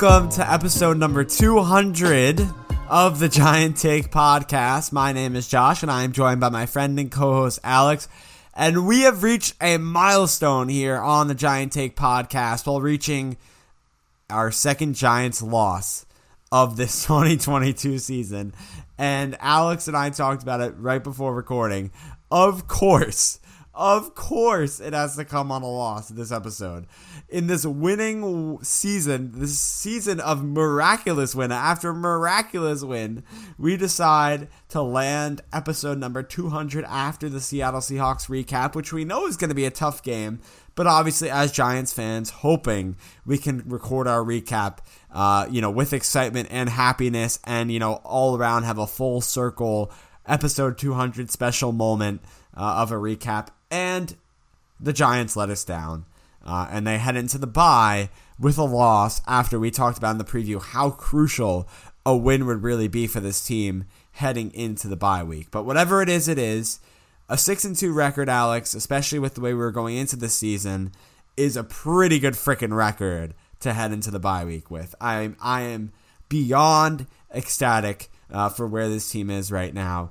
Welcome to episode number 200 of the Giant Take podcast. My name is Josh, and I am joined by my friend and co host Alex. And we have reached a milestone here on the Giant Take podcast while reaching our second Giants loss of this 2022 season. And Alex and I talked about it right before recording. Of course, of course, it has to come on a loss this episode. In this winning season, this season of miraculous win after miraculous win, we decide to land episode number 200 after the Seattle Seahawks recap, which we know is going to be a tough game. But obviously, as Giants fans, hoping we can record our recap, uh, you know, with excitement and happiness, and you know, all around have a full circle episode 200 special moment uh, of a recap and the Giants let us down. Uh, and they head into the bye with a loss after we talked about in the preview how crucial a win would really be for this team heading into the bye week. But whatever it is, it is. A 6 and 2 record, Alex, especially with the way we were going into the season, is a pretty good freaking record to head into the bye week with. I, am, I am beyond ecstatic uh, for where this team is right now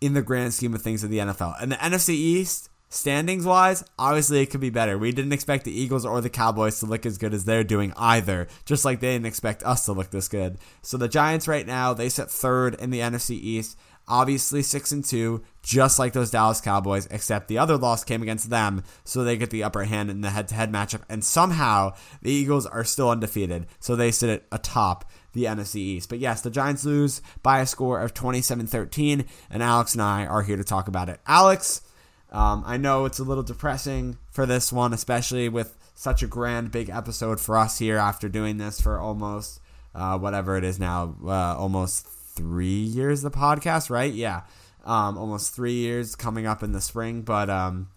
in the grand scheme of things of the NFL. And the NFC East, standings wise, obviously it could be better. We didn't expect the Eagles or the Cowboys to look as good as they're doing either, just like they didn't expect us to look this good. So the Giants right now, they sit third in the NFC East. Obviously 6 and 2, just like those Dallas Cowboys, except the other loss came against them, so they get the upper hand in the head-to-head matchup and somehow the Eagles are still undefeated. So they sit at atop the NFC East. But yes, the Giants lose by a score of 27-13 and Alex and I are here to talk about it. Alex, um, I know it's a little depressing for this one, especially with such a grand, big episode for us here after doing this for almost uh, whatever it is now, uh, almost three years the podcast, right? Yeah, um, almost three years coming up in the spring. But um,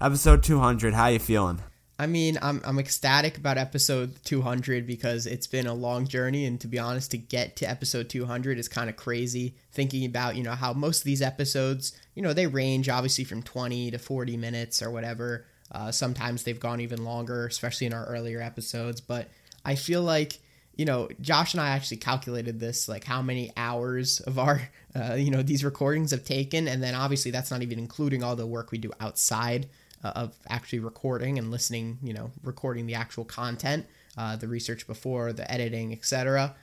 episode 200, how you feeling? I mean, I'm I'm ecstatic about episode 200 because it's been a long journey, and to be honest, to get to episode 200 is kind of crazy. Thinking about you know how most of these episodes, you know, they range obviously from 20 to 40 minutes or whatever. Uh, sometimes they've gone even longer, especially in our earlier episodes. But I feel like you know, Josh and I actually calculated this, like how many hours of our, uh, you know, these recordings have taken, and then obviously that's not even including all the work we do outside uh, of actually recording and listening, you know, recording the actual content, uh, the research before, the editing, etc.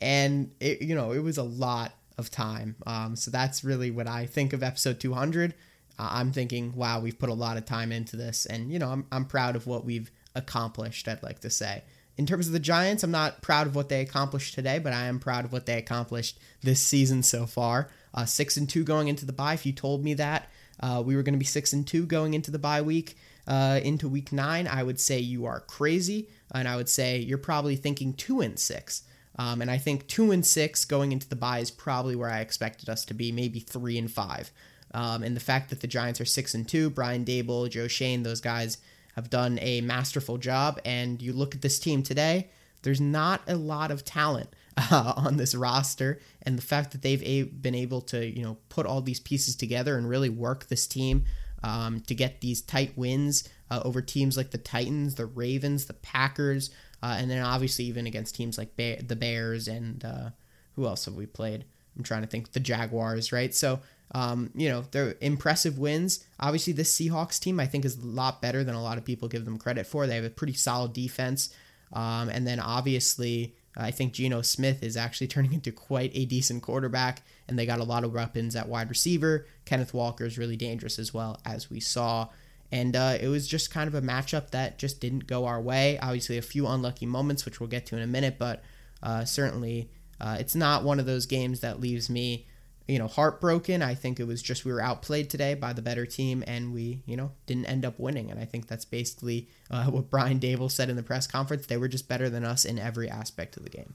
And it, you know, it was a lot of time. Um, so that's really what I think of episode 200. Uh, I'm thinking, wow, we've put a lot of time into this, and you know, I'm I'm proud of what we've accomplished. I'd like to say. In terms of the Giants, I'm not proud of what they accomplished today, but I am proud of what they accomplished this season so far. Uh, six and two going into the bye. If you told me that uh, we were going to be six and two going into the bye week, uh, into week nine. I would say you are crazy, and I would say you're probably thinking two and six. Um, and I think two and six going into the bye is probably where I expected us to be, maybe three and five. Um, and the fact that the Giants are six and two, Brian Daboll, Joe Schoen, those guys have done a masterful job. And you look at this team today, there's not a lot of talent uh, on this roster, and the fact that they've a- been able to you know put all these pieces together and really work this team um, to get these tight wins uh, over teams like the Titans, the Ravens, the Packers, uh, and then obviously even against teams like the Bears and uh, who else have we played? I'm trying to think the Jaguars, right? So. Um, you know, they're impressive wins. Obviously, this Seahawks team I think is a lot better than a lot of people give them credit for. They have a pretty solid defense. Um, and then obviously, I think Geno Smith is actually turning into quite a decent quarterback, and they got a lot of weapons at wide receiver. Kenneth Walker is really dangerous as well, as we saw. And uh, it was just kind of a matchup that just didn't go our way. Obviously, a few unlucky moments, which we'll get to in a minute, but uh, certainly uh, it's not one of those games that leaves me you know, heartbroken. I think it was just we were outplayed today by the better team, and we, you know, didn't end up winning. And I think that's basically uh, what Brian Daboll said in the press conference. They were just better than us in every aspect of the game.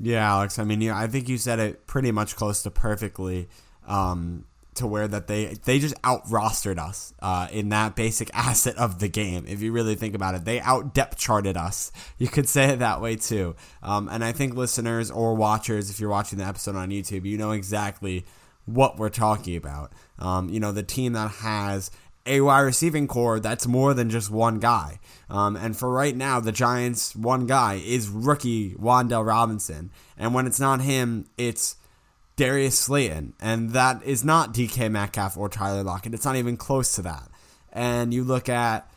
Yeah, Alex. I mean, yeah, I think you said it pretty much close to perfectly. Um, to where that they they just out rostered us uh, in that basic asset of the game. If you really think about it, they out depth charted us. You could say it that way too. Um, and I think listeners or watchers, if you're watching the episode on YouTube, you know exactly what we're talking about. Um, you know, the team that has a wide receiving core that's more than just one guy. Um, and for right now, the Giants' one guy is rookie Wan'Dale Robinson. And when it's not him, it's Darius Slayton. And that is not DK Metcalf or Tyler Lockett. It's not even close to that. And you look at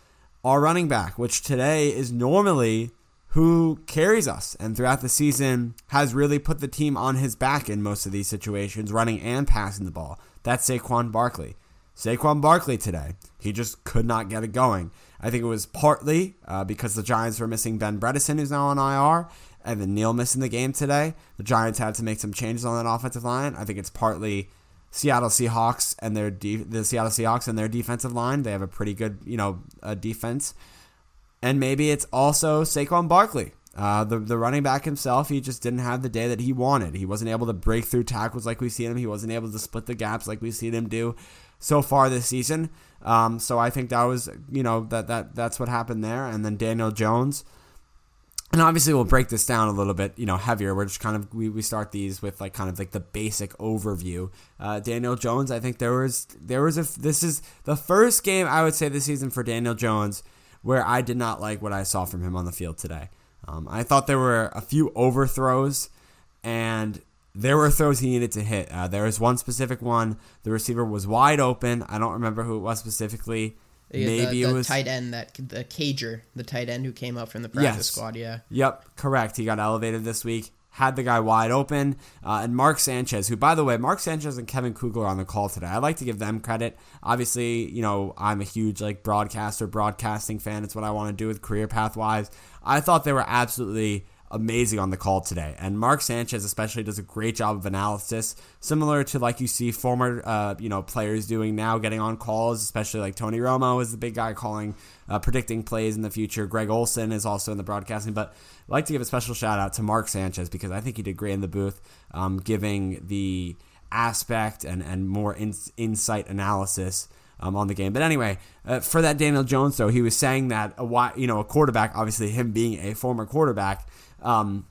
our running back, which today is normally who carries us and throughout the season has really put the team on his back in most of these situations, running and passing the ball. That's Saquon Barkley. Saquon Barkley today, he just could not get it going. I think it was partly uh, because the Giants were missing Ben Bredeson, who's now on IR, Evan Neal missing the game today. The Giants had to make some changes on that offensive line. I think it's partly Seattle Seahawks and their de- the Seattle Seahawks and their defensive line. They have a pretty good, you know, uh, defense. And maybe it's also Saquon Barkley. Uh, the the running back himself, he just didn't have the day that he wanted. He wasn't able to break through tackles like we've seen him. He wasn't able to split the gaps like we've seen him do so far this season. Um, so I think that was you know that that that's what happened there. And then Daniel Jones, and obviously we'll break this down a little bit you know heavier. We're just kind of we, we start these with like kind of like the basic overview. Uh, Daniel Jones, I think there was there was a this is the first game I would say this season for Daniel Jones where I did not like what I saw from him on the field today. Um, I thought there were a few overthrows, and there were throws he needed to hit. Uh, there was one specific one. The receiver was wide open. I don't remember who it was specifically. Maybe the, it was tight end that the Cager, the tight end who came up from the practice Yes. squad. Yeah, Yep, correct. He got elevated this week. Had the guy wide open. Uh, and Mark Sanchez, who, by the way, Mark Sanchez and Kevin Kugler are on the call today. I'd like to give them credit. Obviously, you know, I'm a huge like broadcaster, broadcasting fan. It's what I want to do with career path wise. I thought they were absolutely amazing on the call today. And Mark Sanchez especially does a great job of analysis, similar to like you see former uh, you know players doing now, getting on calls, especially like Tony Romo is the big guy calling, uh, predicting plays in the future. Greg Olsen is also in the broadcasting, but I'd like to give a special shout out to Mark Sanchez because I think he did great in the booth, um, giving the aspect and and more in, insight analysis um, on the game. But anyway, uh, for that Daniel Jones though, he was saying that a you know a quarterback, obviously him being a former quarterback, um,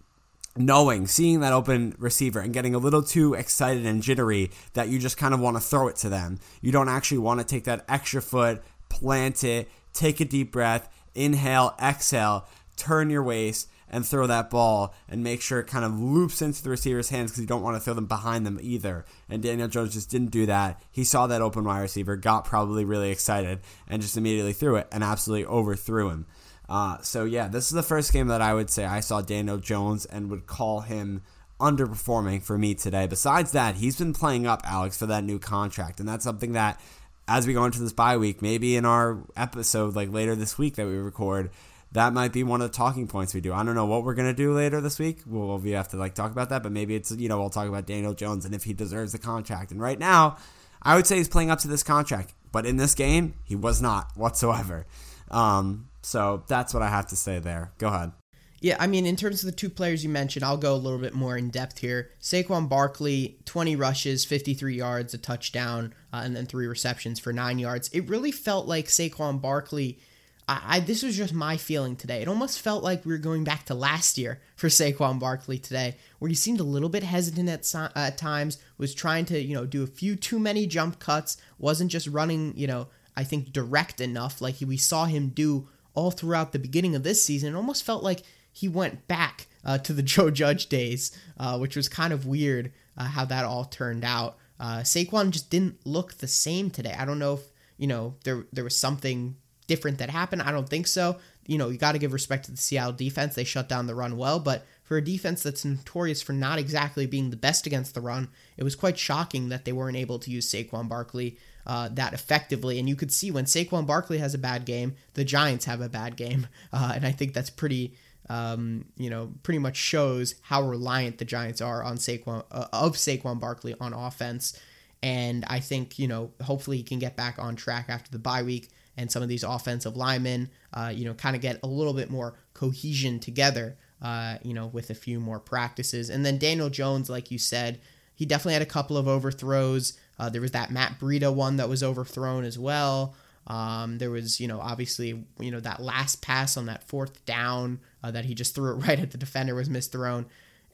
knowing seeing that open receiver and getting a little too excited and jittery that you just kind of want to throw it to them. You don't actually want to take that extra foot, plant it, take a deep breath, inhale, exhale, turn your waist and throw that ball and make sure it kind of loops into the receiver's hands because you don't want to throw them behind them either. And Daniel Jones just didn't do that. He saw that open wide receiver, got probably really excited, and just immediately threw it and absolutely overthrew him. Uh, so yeah, this is the first game that I would say I saw Daniel Jones and would call him underperforming for me today. Besides that, he's been playing up Alex for that new contract, and that's something that as we go into this bye week, maybe in our episode like later this week that we record, that might be one of the talking points we do. I don't know what we're gonna do later this week. We'll we have to like talk about that, but maybe it's you know we'll talk about Daniel Jones and if he deserves the contract. And right now, I would say he's playing up to this contract, but in this game, he was not whatsoever. Um, so that's what I have to say there. Go ahead. Yeah, I mean, in terms of the two players you mentioned, I'll go a little bit more in depth here. Saquon Barkley, 20 rushes, 53 yards, a touchdown, uh, and then three receptions for nine yards. It really felt like Saquon Barkley. I, I this was just my feeling today. It almost felt like we were going back to last year for Saquon Barkley today, where he seemed a little bit hesitant at, at times, was trying to you know do a few too many jump cuts, wasn't just running you know I think direct enough like he, we saw him do all throughout the beginning of this season. It almost felt like he went back uh, to the Joe Judge days, uh, which was kind of weird uh, how that all turned out. Uh, Saquon just didn't look the same today. I don't know if you know there there was something different that happened. I don't think so. You know, you got to give respect to the Seattle defense. They shut down the run well, but for a defense that's notorious for not exactly being the best against the run, it was quite shocking that they weren't able to use Saquon Barkley uh, that effectively. And you could see when Saquon Barkley has a bad game, the Giants have a bad game, uh, and I think that's pretty. Um, you know, pretty much shows how reliant the Giants are on Saquon uh, of Saquon Barkley on offense. And I think you know, hopefully he can get back on track after the bye week, and some of these offensive linemen, uh, you know, kind of get a little bit more cohesion together. Uh, you know, with a few more practices, and then Daniel Jones, like you said, he definitely had a couple of overthrows. Uh, there was that Matt Breida one that was overthrown as well. Um, there was, you know, obviously, you know, that last pass on that fourth down uh, that he just threw it right at the defender was misthrown.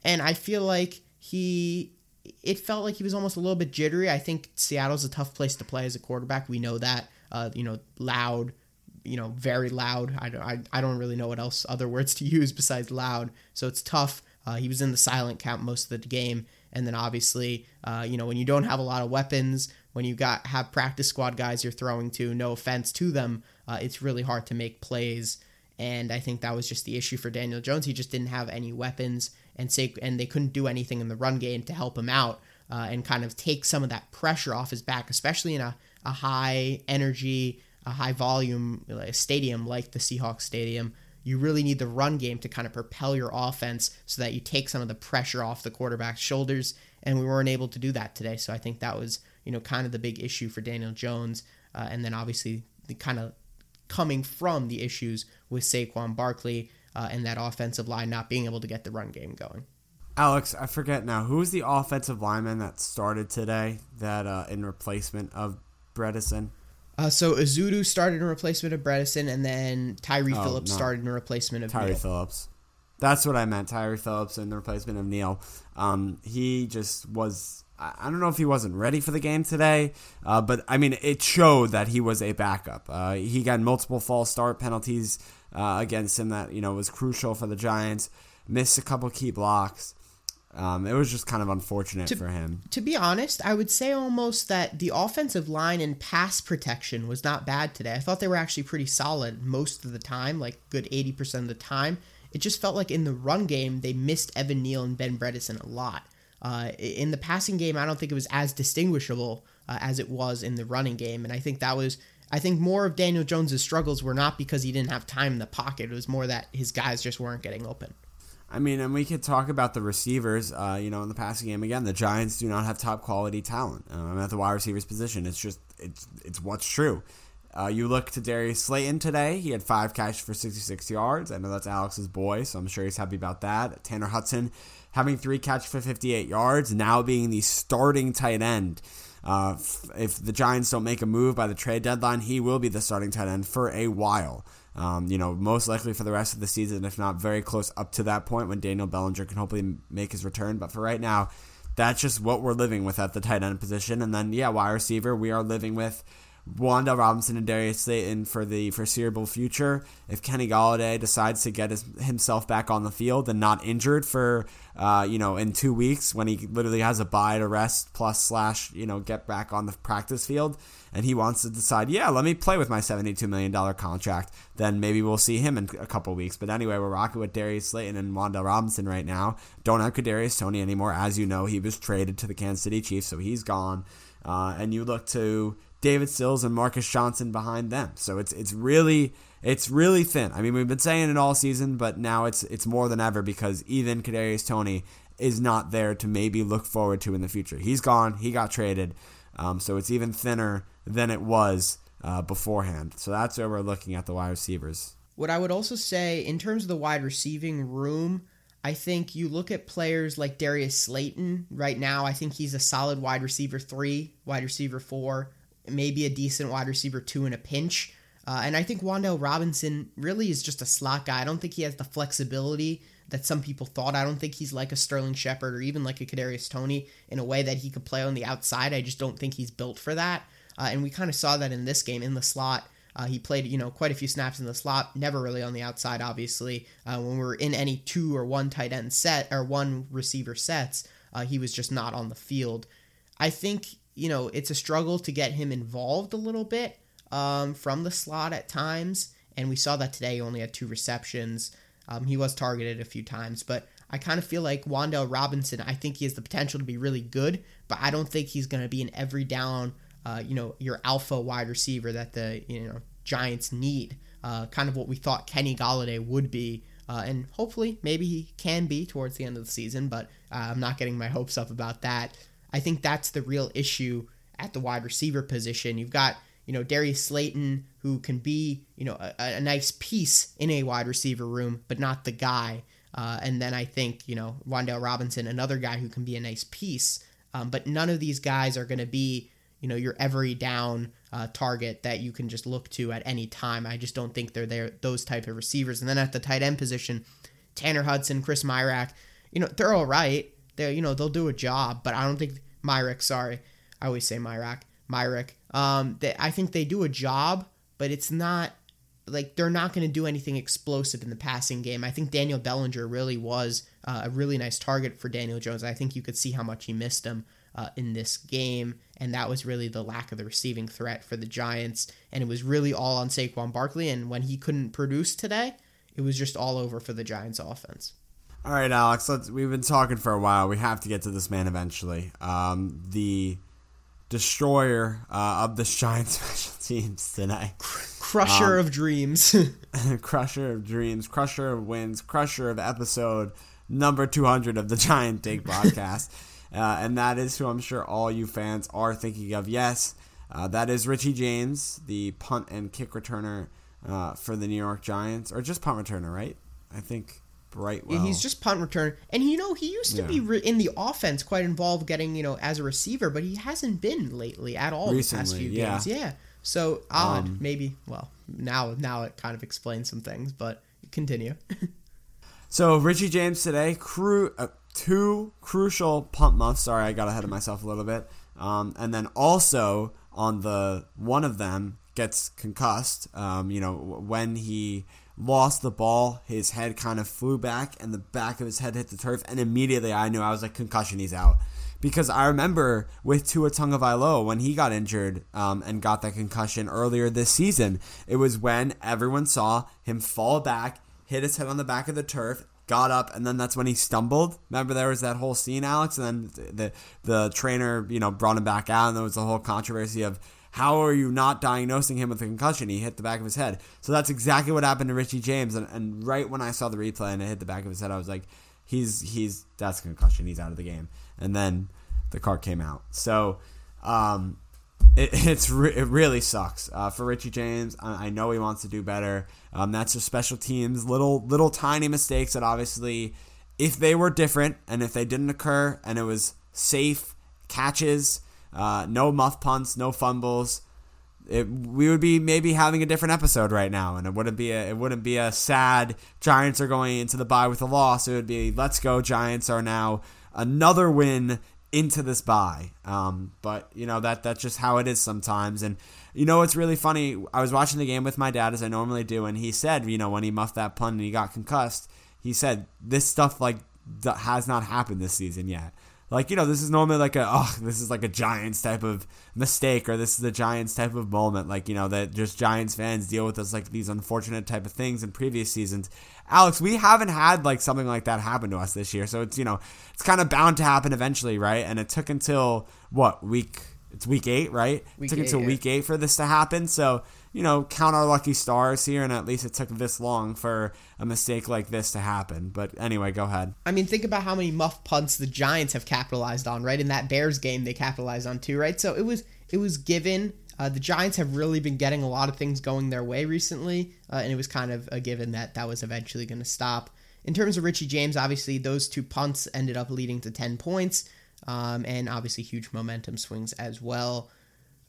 And I feel like he, it felt like he was almost a little bit jittery. I think Seattle's a tough place to play as a quarterback. We know that. Uh, you know, loud, you know, very loud. I I, I don't really know what else other words to use besides loud. So it's tough. Uh, he was in the silent count most of the game, and then obviously, uh, you know, when you don't have a lot of weapons, when you got have practice squad guys you're throwing to, no offense to them, uh, it's really hard to make plays. And I think that was just the issue for Daniel Jones. He just didn't have any weapons, and say, and they couldn't do anything in the run game to help him out uh, and kind of take some of that pressure off his back, especially in a, a high energy, a high volume like stadium like the Seahawks Stadium. You really need the run game to kind of propel your offense so that you take some of the pressure off the quarterback's shoulders. And we weren't able to do that today. So I think that was, you know, kind of the big issue for Daniel Jones. Uh, and then obviously the kind of coming from the issues with Saquon Barkley uh, and that offensive line not being able to get the run game going. Alex, I forget now. Who's the offensive lineman that started today that uh, in replacement of Bredeson? Uh, so Ezeudu started in replacement of Bredeson, and then Tyre oh, Phillips no. started in replacement of Tyre. Phillips. That's what I meant. Tyre Phillips in the replacement of Neal. Um, he just was. I don't know if he wasn't ready for the game today, uh, but I mean, it showed that he was a backup. Uh, he got multiple false start penalties uh, against him that you know was crucial for the Giants. Missed a couple key blocks. Um, it was just kind of unfortunate to, for him. To be honest, I would say almost that the offensive line and pass protection was not bad today. I thought they were actually pretty solid most of the time, like good 80% of the time. It just felt like in the run game, they missed Evan Neal and Ben Bredeson a lot. Uh, in the passing game, I don't think it was as distinguishable uh, as it was in the running game. And I think that was, I think more of Daniel Jones's struggles were not because he didn't have time in the pocket. It was more that his guys just weren't getting open. I mean, and we could talk about the receivers. Uh, you know, in the passing game again, the Giants do not have top quality talent um, at the wide receivers position. It's just it's it's what's true. Uh, you look to Darius Slayton today. He had five catches for 66 yards. I know that's Alex's boy, so I'm sure he's happy about that. Tanner Hudson having three catches for 58 yards, now being the starting tight end. Uh, if the Giants don't make a move by the trade deadline, he will be the starting tight end for a while. Um, you know, most likely for the rest of the season, if not very close up to that point when Daniel Bellinger can hopefully make his return. But for right now, that's just what we're living with at the tight end position. And then, yeah, wide receiver, we are living with Wan'Dale Robinson and Darius Slayton for the foreseeable future. If Kenny Golladay decides to get his, himself back on the field and not injured for, uh, you know, in two weeks when he literally has a bye to rest plus slash, you know, get back on the practice field, and he wants to decide, yeah, let me play with my $72 million contract, then maybe we'll see him in a couple weeks. But anyway, we're rocking with Darius Slayton and Wan'Dale Robinson right now. Don't have Kadarius Toney anymore. As you know, he was traded to the Kansas City Chiefs, so he's gone. Uh, and you look to David Sills and Marcus Johnson behind them. So it's it's really it's really thin. I mean, we've been saying it all season, but now it's it's more than ever because even Kadarius Toney is not there to maybe look forward to in the future. He's gone. He got traded. Um, so it's even thinner than it was uh, beforehand. So that's where we're looking at the wide receivers. What I would also say in terms of the wide receiving room, I think you look at players like Darius Slayton right now. I think he's a solid wide receiver three, wide receiver four maybe a decent wide receiver two in a pinch. Uh, and I think Wan'Dale Robinson really is just a slot guy. I don't think he has the flexibility that some people thought. I don't think he's like a Sterling Shepard or even like a Kadarius Toney in a way that he could play on the outside. I just don't think he's built for that. Uh, and we kind of saw that in this game in the slot. Uh, he played, you know, quite a few snaps in the slot, never really on the outside, obviously. Uh, when we are in any two or one tight end set or one receiver sets, uh, he was just not on the field. I think you know, it's a struggle to get him involved a little bit um, from the slot at times. And we saw that today. He only had two receptions. Um, he was targeted a few times, but I kind of feel like Wan'Dale Robinson. I think he has the potential to be really good, but I don't think he's going to be an every down, uh, you know, your alpha wide receiver that the you know Giants need. Uh, kind of what we thought Kenny Golladay would be, uh, and hopefully maybe he can be towards the end of the season. But uh, I'm not getting my hopes up about that. I think that's the real issue at the wide receiver position. You've got, you know, Darius Slayton, who can be, you know, a, a nice piece in a wide receiver room, but not the guy. Uh, and then I think, you know, Wan'Dale Robinson, another guy who can be a nice piece. Um, but none of these guys are going to be, you know, your every down uh, target that you can just look to at any time. I just don't think they're there, those type of receivers. And then at the tight end position, Tanner Hudson, Chris Myarick, you know, they're all right they you know they'll do a job, but I don't think Myrick. Sorry, I always say Myrick. Myrick. Um, I think they do a job, but it's not like they're not going to do anything explosive in the passing game. I think Daniel Bellinger really was uh, a really nice target for Daniel Jones. I think you could see how much he missed him uh, in this game, and that was really the lack of the receiving threat for the Giants. And it was really all on Saquon Barkley. And when he couldn't produce today, it was just all over for the Giants offense. All right, Alex. Let's. We've been talking for a while. We have to get to this man eventually. Um, the destroyer uh, of the Giants special teams tonight. Crusher um, of dreams. crusher of dreams. Crusher of wins. Crusher of episode number 200 of the Giant Take podcast. uh, and that is who I'm sure all you fans are thinking of. Yes, uh, that is Richie James, the punt and kick returner uh, for the New York Giants. Or just punt returner, right? I think Brightwell. Yeah, he's just punt return, and you know he used to yeah. be re- in the offense, quite involved, getting you know as a receiver, but he hasn't been lately at all Recently, the past few yeah. games. Yeah, so odd, um, maybe. Well, now now it kind of explains some things, but continue. so Richie James today, cru- uh, two crucial punt muffs. Sorry, I got ahead of myself a little bit. Um, and then also on the one of them gets concussed. Um, you know when he lost the ball, his head kind of flew back, and the back of his head hit the turf, and immediately I knew I was like, concussion, he's out. Because I remember with Tua Tagovailoa when he got injured um, and got that concussion earlier this season, it was when everyone saw him fall back, hit his head on the back of the turf, got up, and then that's when he stumbled. Remember there was that whole scene, Alex, and then the the trainer, you know, brought him back out, and there was the whole controversy of how are you not diagnosing him with a concussion? He hit the back of his head. So that's exactly what happened to Richie James. And, and right when I saw the replay and it hit the back of his head, I was like, he's he's that's a concussion. He's out of the game. And then the car came out. So um, it, it's re- it really sucks uh, for Richie James. I, I, know he wants to do better. Um, that's just special teams, little little tiny mistakes that obviously, if they were different and if they didn't occur and it was safe catches uh, no muff punts, no fumbles. It, we would be maybe having a different episode right now, and it wouldn't be a it wouldn't be a sad Giants are going into the bye with a loss. It would be let's go Giants are now another win into this bye. Um, but you know that that's just how it is sometimes. And you know it's really funny. I was watching the game with my dad as I normally do, and he said, you know, when he muffed that punt and he got concussed, he said this stuff like has not happened this season yet like you know this is normally like a oh this is like a giants type of mistake or this is a giants type of moment like you know that just giants fans deal with us like these unfortunate type of things in previous seasons. Alex we haven't had like something like that happen to us this year so it's you know it's kind of bound to happen eventually right? And it took until what week it's week eight right week it took eight, until yeah. week eight for this to happen so you know, count our lucky stars here, and at least it took this long for a mistake like this to happen. But anyway, go ahead. I mean, think about how many muff punts the Giants have capitalized on, right? In that Bears game, they capitalized on too, right? So it was it was given. Uh, the Giants have really been getting a lot of things going their way recently, uh, and it was kind of a given that that was eventually going to stop. In terms of Richie James, obviously those two punts ended up leading to ten points, um, and obviously huge momentum swings as well.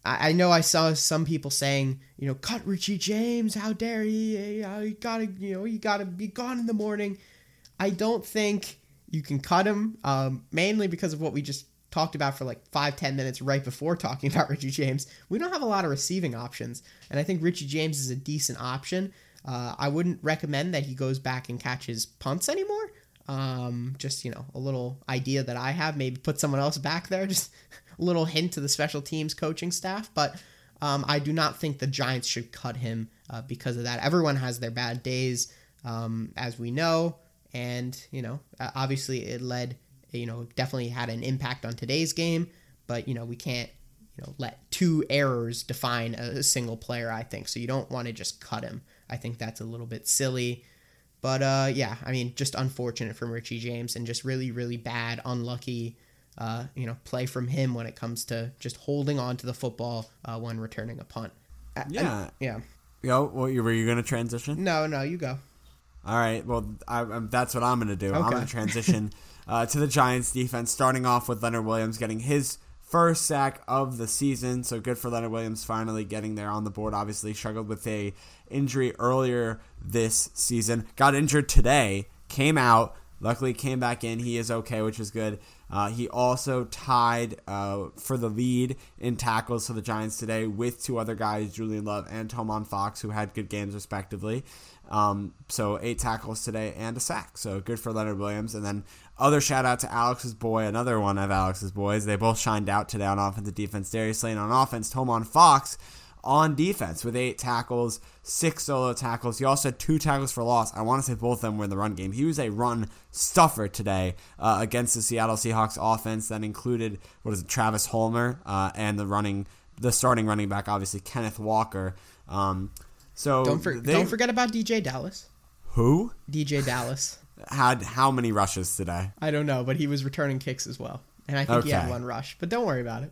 I, know I saw some people saying, you know, cut Richie James. How dare he? You gotta, you know, you gotta be gone in the morning. I don't think you can cut him, um, mainly because of what we just talked about for like five, ten minutes right before talking about Richie James. We don't have a lot of receiving options, and I think Richie James is a decent option. Uh, I wouldn't recommend that he goes back and catches punts anymore. Um, just you know, a little idea that I have. Maybe put someone else back there. Just a little hint to the special teams coaching staff, but um, I do not think the Giants should cut him uh, because of that. Everyone has their bad days, um, as we know, and you know, obviously it led, you know, definitely had an impact on today's game, but you know, we can't, you know, let two errors define a single player. I think so. You don't want to just cut him. I think that's a little bit silly. But uh, yeah, I mean, just unfortunate from Richie James and just really, really bad, unlucky uh, you know, play from him when it comes to just holding on to the football uh, when returning a punt. Yeah, and, yeah. Yo, well, were you going to transition? No, no, you go. All right. Well, I, I, that's what I'm going to do. Okay. I'm going to transition uh, to the Giants defense, starting off with Leonard Williams getting his first sack of the season. So good for Leonard Williams finally getting there on the board. Obviously struggled with a injury earlier this season. Got injured today. Came out. Luckily came back in. He is okay, which is good. Uh, he also tied uh, for the lead in tackles for the Giants today with two other guys, Julian Love and Tomon Fox, who had good games respectively. Um, so eight tackles today and a sack. So good for Leonard Williams. And then other shout out to Alex's boy, another one of Alex's boys. They both shined out today on offense and defense. Darius Lane on offense, Tomon Fox on defense with eight tackles, six solo tackles. He also had two tackles for loss. I want to say both of them were in the run game. He was a run stuffer today uh, against the Seattle Seahawks offense that included what is it, Travis Homer uh, and the running, the starting running back, obviously Kenneth Walker. Um, so don't, for, they, don't forget about DJ Dallas. Who? DJ Dallas had how many rushes today? I don't know, but he was returning kicks as well. And I think okay. he had one rush, but don't worry about it.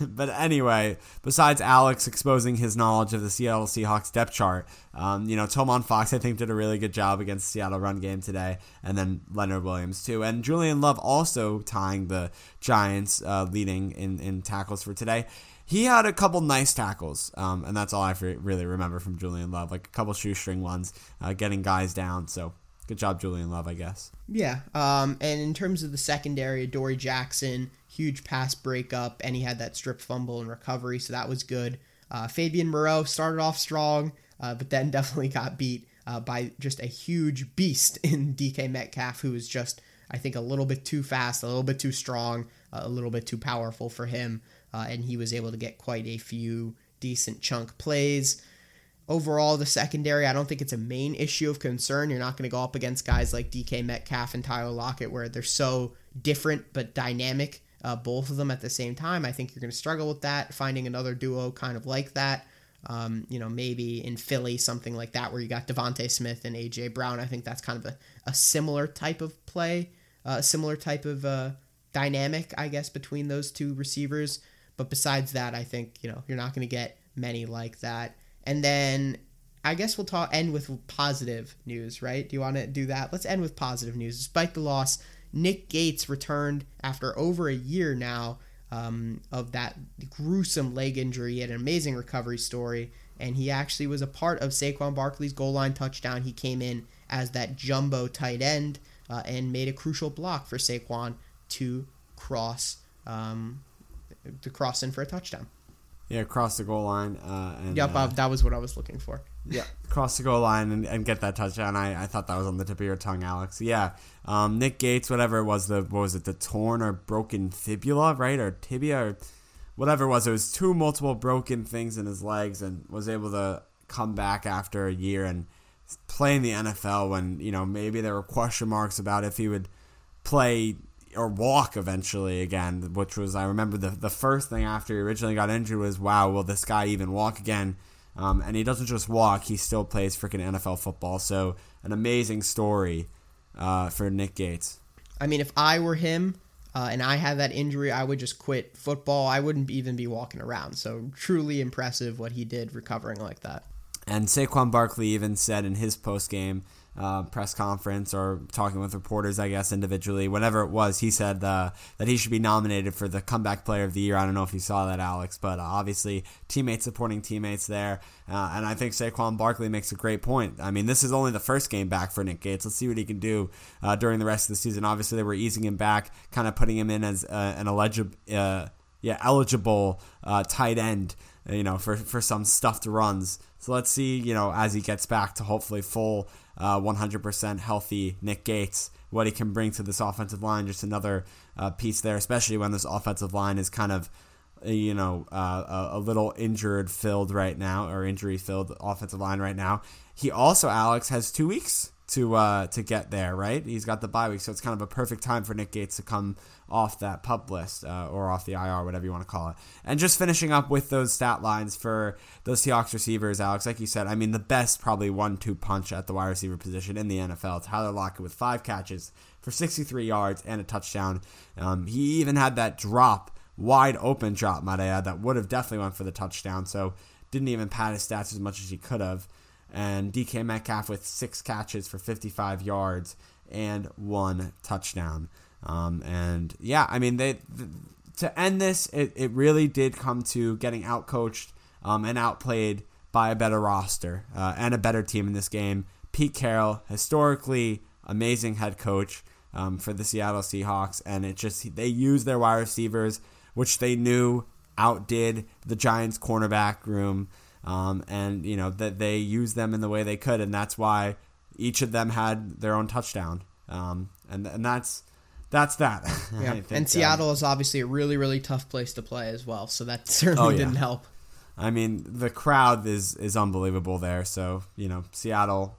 but anyway, besides Alex exposing his knowledge of the Seattle Seahawks depth chart, um, you know, Tomon Fox, I think, did a really good job against Seattle run game today, and then Leonard Williams, too. And Julian Love also tying the Giants uh, leading in, in tackles for today. He had a couple nice tackles, um, and that's all I really remember from Julian Love, like a couple shoestring ones, uh, getting guys down. So Good job, Julian Love, I guess. Yeah. Um, and in terms of the secondary, Dory Jackson, huge pass breakup, and he had that strip fumble and recovery, so that was good. Uh, Fabian Moreau started off strong, uh, but then definitely got beat uh, by just a huge beast in DK Metcalf, who was just, I think, a little bit too fast, a little bit too strong, a little bit too powerful for him, uh, and he was able to get quite a few decent chunk plays overall the secondary i don't think it's a main issue of concern. You're not going to go up against guys like dk metcalf and tyler lockett where they're so different but dynamic uh, both of them at the same time. I think you're going to struggle with that finding another duo kind of like that. Um, you know maybe in philly something like that where you got DeVonta Smith and aj brown. I think that's kind of a, a similar type of play a uh, similar type of uh, dynamic i guess between those two receivers. But besides that i think you know you're not going to get many like that and then I guess we'll talk end with positive news, right? Do you want to do that? Let's end with positive news. Despite the loss, Nick Gates returned after over a year now um, of that gruesome leg injury. He had an amazing recovery story, and he actually was a part of Saquon Barkley's goal line touchdown. He came in as that jumbo tight end uh, and made a crucial block for Saquon to cross um, to cross in for a touchdown. Yeah, cross the goal line. Uh, and, yep, uh, that was what I was looking for. Yeah, cross the goal line and, and get that touchdown. I, I thought that was on the tip of your tongue, Alex. Yeah, um, Nick Gates, whatever it was, the what was it, the torn or broken fibula, right, or tibia, or whatever it was. It was two multiple broken things in his legs, and was able to come back after a year and play in the NFL. When you know maybe there were question marks about if he would play or walk eventually again, which was I remember the the first thing after he originally got injured was wow, will this guy even walk again? Um, and he doesn't just walk; he still plays freaking NFL football. So an amazing story uh, for Nick Gates. I mean, if I were him uh, and I had that injury, I would just quit football. I wouldn't even be walking around. So truly impressive what he did recovering like that. And Saquon Barkley even said in his post game uh, press conference or talking with reporters, I guess, individually, whatever it was, he said uh, that he should be nominated for the comeback player of the year. I don't know if you saw that, Alex, but uh, obviously teammates supporting teammates there. Uh, and I think Saquon Barkley makes a great point. I mean, this is only the first game back for Nick Gates. Let's see what he can do uh, during the rest of the season. Obviously, they were easing him back, kind of putting him in as uh, an eligible, yeah, eligible tight end you know, for, for some stuffed runs. So let's see, you know, as he gets back to hopefully full uh, 100% healthy Nick Gates, what he can bring to this offensive line. Just another uh, piece there, especially when this offensive line is kind of, you know, uh, a, little injured filled right now, or injury filled offensive line right now. He also, Alex, has two weeks to uh, to get there, right? He's got the bye week, so it's kind of a perfect time for Nick Gates to come off that pup list uh, or off the IR, whatever you want to call it. And just finishing up with those stat lines for those Seahawks receivers, Alex, like you said, I mean, the best probably one-two punch at the wide receiver position in the NFL. Tyler Lockett with five catches for 63 yards and a touchdown. Um, he even had that drop, wide open drop, might I add, that would have definitely went for the touchdown. So didn't even pad his stats as much as he could have and DK Metcalf with six catches for 55 yards and one touchdown. Um, and yeah, I mean, they th- to end this, it, it really did come to getting outcoached um, and outplayed by a better roster uh, and a better team in this game. Pete Carroll, historically amazing head coach, um, for the Seattle Seahawks, and it just they used their wide receivers, which they knew outdid the Giants' cornerback room, um, and you know that they used them in the way they could, and that's why each of them had their own touchdown, um, and and that's that's that. Yeah. think, and um, Seattle is obviously a really, really tough place to play as well. So that certainly Oh, yeah. didn't help. I mean, the crowd is is unbelievable there. So you know, Seattle.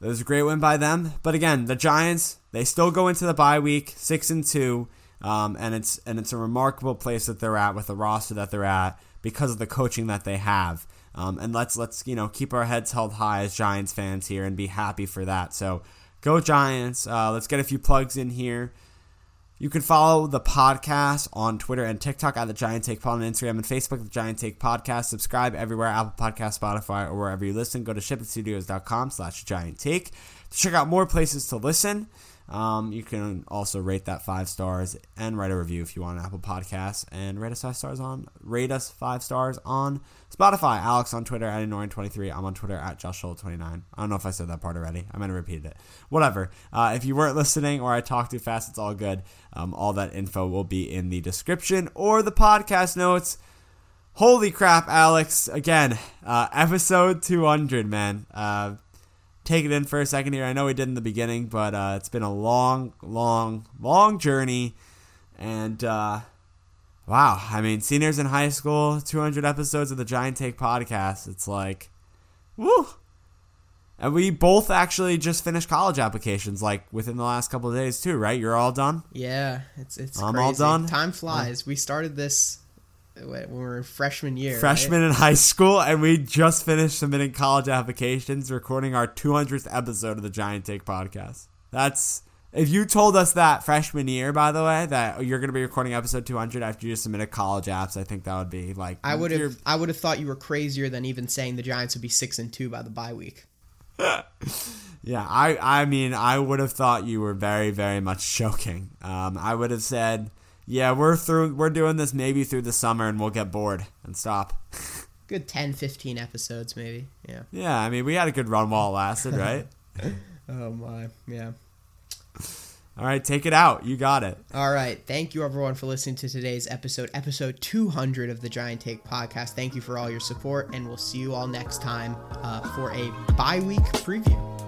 It was a great win by them, but again, the Giants they still go into the bye week six and two, um, and it's and it's a remarkable place that they're at with the roster that they're at because of the coaching that they have. Um, and let's let's you know keep our heads held high as Giants fans here and be happy for that. So go Giants! Uh, let's get a few plugs in here. You can follow the podcast on Twitter and TikTok at the Giant Take Pod, on Instagram and Facebook, the Giant Take Podcast. Subscribe everywhere, Apple Podcast, Spotify, or wherever you listen. Go to shipitstudios.com slash giant take to check out more places to listen. Um, you can also rate that five stars and write a review if you want on Apple Podcasts and rate us five stars on rate us five stars on Spotify. Alex on Twitter at anorian23. I'm on Twitter at JoshSolo29. I don't know if I said that part already. I might have repeated it. Whatever. Uh, if you weren't listening or I talked too fast, it's all good. Um, all that info will be in the description or the podcast notes. Holy crap, Alex! Again, uh, episode 200, man. Uh, take it in for a second here. I know we did in the beginning, but uh, it's been a long, long, long journey. And uh, wow, I mean, seniors in high school, 200 episodes of the Giant Take podcast. It's like, woo! And we both actually just finished college applications like within the last couple of days too, right? You're all done. Yeah, it's it's I'm crazy. all done. Time flies. We started this when we were in freshman year. right? Freshman in high school, and we just finished submitting college applications, recording our 200th episode of the Giant Take podcast. That's if you told us that freshman year, by the way, that you're going to be recording episode 200 after you just submitted college apps, I think that would be like I would have I would have thought you were crazier than even saying the Giants would be six and two by the bye week. Yeah, I I mean, I would have thought you were very very much joking. Um, I would have said, yeah, we're through, we're doing this maybe through the summer, and we'll get bored and stop. Good 10, 15 episodes maybe. Yeah. Yeah, I mean, we had a good run while it lasted, right? Oh my. Yeah. All right, take it out. You got it. All right. Thank you, everyone, for listening to today's episode, episode 200 of the Giant Take podcast. Thank you for all your support, and we'll see you all next time uh, for a bye week preview.